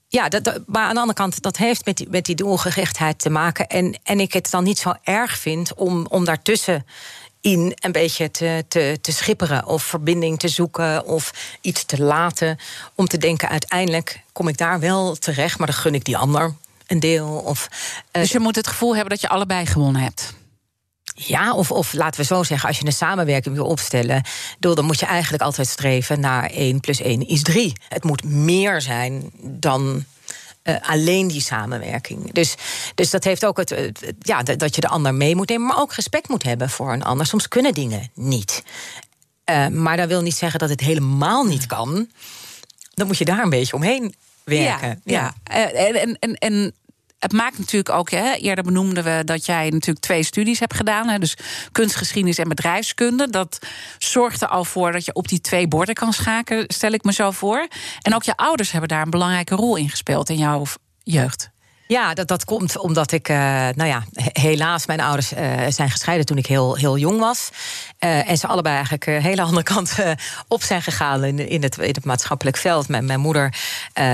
ja, dat, maar aan de andere kant, dat heeft met die, met die doelgerichtheid te maken. En, en ik het dan niet zo erg vind om, om daartussen in een beetje te, te, te schipperen of verbinding te zoeken of iets te laten. Om te denken, uiteindelijk kom ik daar wel terecht, maar dan gun ik die ander een deel. Of, uh, dus je moet het gevoel hebben dat je allebei gewonnen hebt. Ja, of, of laten we zo zeggen, als je een samenwerking wil opstellen, dan moet je eigenlijk altijd streven naar 1 plus 1 is 3. Het moet meer zijn dan uh, alleen die samenwerking. Dus, dus dat heeft ook het, ja, dat je de ander mee moet nemen, maar ook respect moet hebben voor een ander. Soms kunnen dingen niet. Uh, maar dat wil niet zeggen dat het helemaal niet kan. Dan moet je daar een beetje omheen werken. Ja, ja. ja. Uh, en, en, en het maakt natuurlijk ook, hè, eerder benoemden we dat jij natuurlijk twee studies hebt gedaan. Hè, dus kunstgeschiedenis en bedrijfskunde. Dat zorgt er al voor dat je op die twee borden kan schaken, stel ik me zo voor. En ook je ouders hebben daar een belangrijke rol in gespeeld in jouw jeugd. Ja, dat, dat komt omdat ik, uh, nou ja, helaas, mijn ouders uh, zijn gescheiden toen ik heel, heel jong was. Uh, en ze allebei eigenlijk een hele andere <laughs> kant op zijn gegaan in, in, het, in het maatschappelijk veld. Mijn, mijn moeder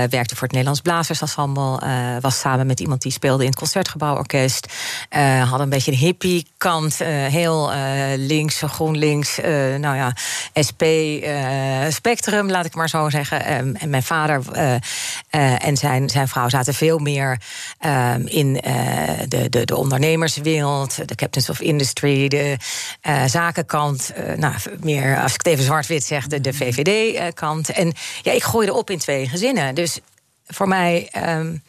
werkte voor het Nederlands Blazersensemble. was samen met iemand die speelde in het Concertgebouworkest. had een beetje een hippie kant. heel links, GroenLinks, nou ja, SP, Spectrum, laat ik maar zo zeggen. en mijn vader en zijn, zijn vrouw zaten veel meer um, in uh, de, de, de ondernemerswereld, de captains of industry, de uh, zakenkant. Uh, nou, meer, als ik het even zwart-wit zeg, de, de VVD-kant. En ja, ik gooide op in twee gezinnen. Dus voor mij um,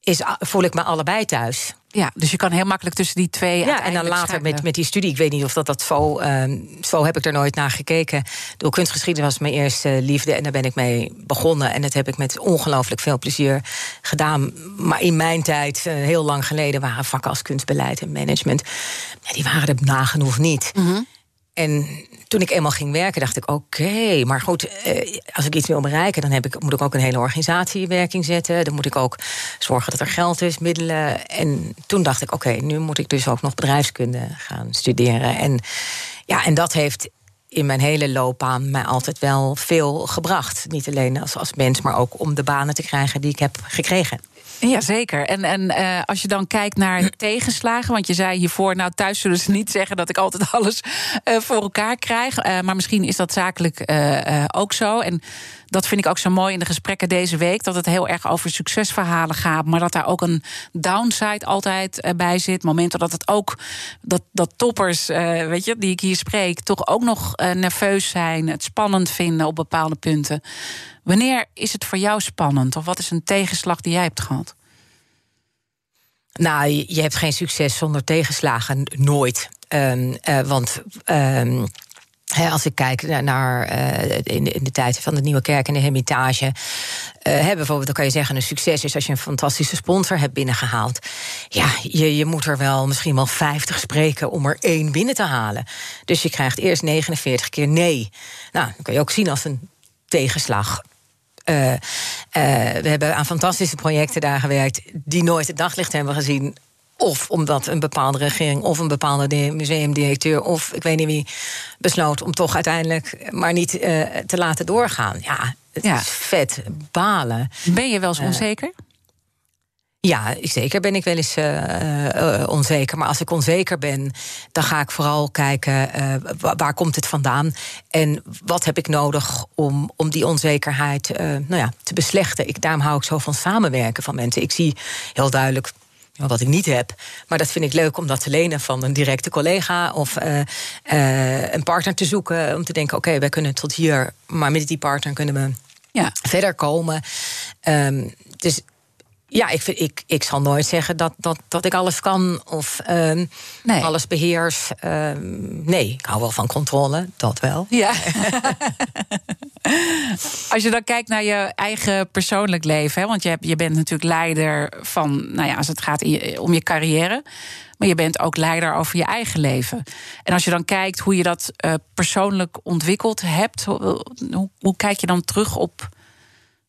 is, voel ik me allebei thuis. Ja, dus je kan heel makkelijk tussen die twee. Ja, en dan later met, met die studie. Ik weet niet of dat, dat zo. Zo heb ik er nooit naar gekeken. Door kunstgeschiedenis was mijn eerste liefde. En daar ben ik mee begonnen. En dat heb ik met ongelooflijk veel plezier gedaan. Maar in mijn tijd, uh, heel lang geleden, waren vakken als kunstbeleid en management. Ja, die waren er nagenoeg niet. Mm -hmm. En toen ik eenmaal ging werken, dacht ik: oké, maar goed, eh, als ik iets wil bereiken, dan heb ik, moet ik ook een hele organisatie in werking zetten. Dan moet ik ook zorgen dat er geld is, middelen. En toen dacht ik: oké, nu moet ik dus ook nog bedrijfskunde gaan studeren. En ja, en dat heeft in mijn hele loopbaan mij altijd wel veel gebracht. Niet alleen als, als mens, maar ook om de banen te krijgen die ik heb gekregen. Jazeker. En, en uh, als je dan kijkt naar tegenslagen, want je zei hiervoor, nou thuis zullen ze niet zeggen dat ik altijd <laughs> alles uh, voor elkaar krijg. Uh, maar misschien is dat zakelijk ook zo. En dat vind ik ook zo mooi in de gesprekken deze week. Dat het heel erg over succesverhalen gaat. Maar dat daar ook een downside altijd bij zit. Momenten dat het ook. Dat, dat toppers, weet je, die ik hier spreek, toch ook nog nerveus zijn. Het spannend vinden op bepaalde punten. Wanneer is het voor jou spannend? Of wat is een tegenslag die jij hebt gehad? Nou, je hebt geen succes zonder tegenslagen. Nooit. Uh, want. Um, als ik kijk naar uh, in, de, in, de, tijd van de Nieuwe Kerk en de Hermitage. Hè, bijvoorbeeld, dan kan je zeggen: een succes is als je een fantastische sponsor hebt binnengehaald. Ja, je, je moet er wel misschien wel 50 spreken om er één binnen te halen. Dus je krijgt eerst 49 keer nee. Nou, dan kan je ook zien als een tegenslag. Uh, we hebben aan fantastische projecten daar gewerkt die nooit het daglicht hebben gezien. Of omdat een bepaalde regering of een bepaalde museumdirecteur of ik weet niet wie besloot om toch uiteindelijk maar niet uh, te laten doorgaan. Ja, het ja. is vet balen. Ben je wel eens onzeker? Ja, zeker ben ik wel eens uh, uh, onzeker. Maar als ik onzeker ben, dan ga ik vooral kijken uh, waar komt het vandaan en wat heb ik nodig om, om die onzekerheid nou ja, te beslechten. Ik, daarom hou ik zo van samenwerken van mensen. Ik zie heel duidelijk wat ik niet heb. Maar dat vind ik leuk om dat te lenen van een directe collega of een partner te zoeken. Om te denken: oké, okay, wij kunnen tot hier, maar met die partner kunnen we ja. verder komen. Um, dus ja, ik, vind, ik, ik zal nooit zeggen dat, dat, dat ik alles kan of um, nee. alles beheers. Um, nee, ik hou wel van controle, dat wel. Ja. <laughs> Als je dan kijkt naar je eigen persoonlijk leven, hè, want je, hebt, je bent natuurlijk leider van, nou ja, als het gaat om je carrière. Maar je bent ook leider over je eigen leven. En als je dan kijkt hoe je dat uh, persoonlijk ontwikkeld hebt, hoe, hoe, hoe kijk je dan terug op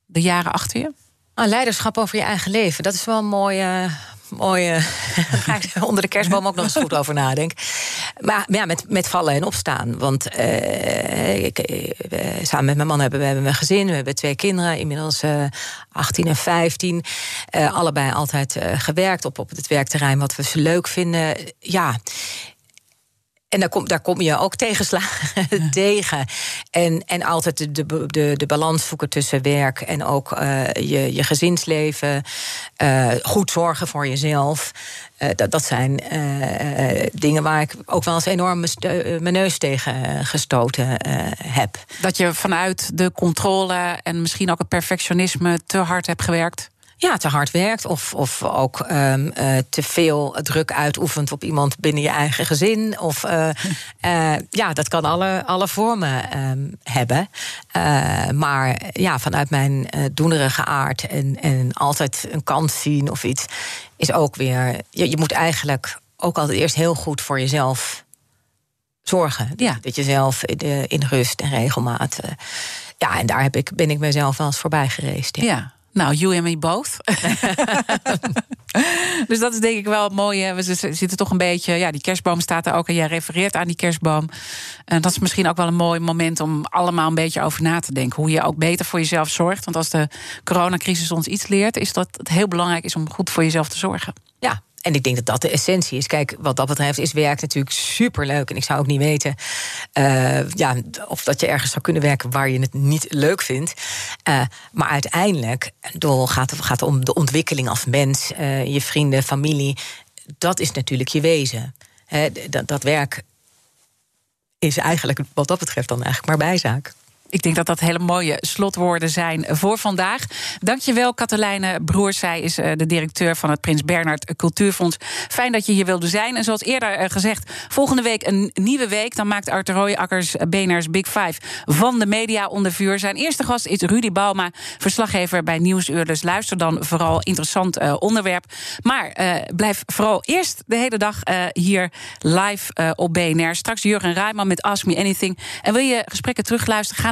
de jaren achter je? Ah, leiderschap over je eigen leven, dat is wel een mooie. mooie <laughs> ga ik onder de kerstboom ook nog eens goed over nadenken. Maar ja, met, met vallen en opstaan. Want uh, ik, uh, samen met mijn man hebben we hebben een gezin. We hebben twee kinderen, inmiddels uh, 18 en 15. allebei altijd gewerkt op, op het werkterrein wat we ze leuk vinden. Ja. En daar kom, daar kom je ook tegenslagen <laughs> tegen. En, en altijd de, de, de, de balans zoeken tussen werk en ook uh, je, je gezinsleven. Uh, goed zorgen voor jezelf. Uh, dat, dat zijn dingen waar ik ook wel eens enorm mijn neus tegen gestoten heb. Dat je vanuit de controle en misschien ook het perfectionisme te hard hebt gewerkt? Ja, te hard werkt. Of, of ook um, uh, te veel druk uitoefent op iemand binnen je eigen gezin. Of uh, uh, <laughs> ja, dat kan alle, alle vormen um, hebben. maar ja, vanuit mijn doenerige aard en, en altijd een kans zien of iets, is ook weer. Je, je moet eigenlijk ook altijd eerst heel goed voor jezelf zorgen. Ja. Dat je zelf in rust en regelmaat. ja, en daar heb ik, ben ik mezelf wel eens voorbij gereisd. Ja. ja. Nou, you and me both. <laughs> dus dat is denk ik wel het mooie. We zitten toch een beetje. Ja, die kerstboom staat er ook. En jij refereert aan die kerstboom. En dat is misschien ook wel een mooi moment om allemaal een beetje over na te denken. Hoe je ook beter voor jezelf zorgt. Want als de coronacrisis ons iets leert, is dat het heel belangrijk is om goed voor jezelf te zorgen. Ja, en ik denk dat dat de essentie is. Kijk, wat dat betreft is werk natuurlijk superleuk. En ik zou ook niet weten uh, ja, of dat je ergens zou kunnen werken waar je het niet leuk vindt. Uh, maar uiteindelijk door gaat het gaat om de ontwikkeling als mens, uh, je vrienden, familie. Dat is natuurlijk je wezen. Dat, dat werk is eigenlijk wat dat betreft dan eigenlijk maar bijzaak. Ik denk dat dat hele mooie slotwoorden zijn voor vandaag. Dankjewel, Katelijne Broers. Zij is eh, de directeur van het Prins Bernhard Cultuurfonds. Fijn dat je hier wilde zijn. En zoals eerder eh, gezegd, volgende week een nieuwe week. Dan maakt Arthur Rooijakkers eh, BNR's Big Five van de media onder vuur. Zijn eerste gast is Rudy Bauma, verslaggever bij Nieuwsuur. Dus luister dan vooral interessant onderwerp. Maar blijf vooral eerst de hele dag hier live op BNR. Straks Jurgen Rijman met Ask Me Anything. En wil je gesprekken terugluisteren? Ga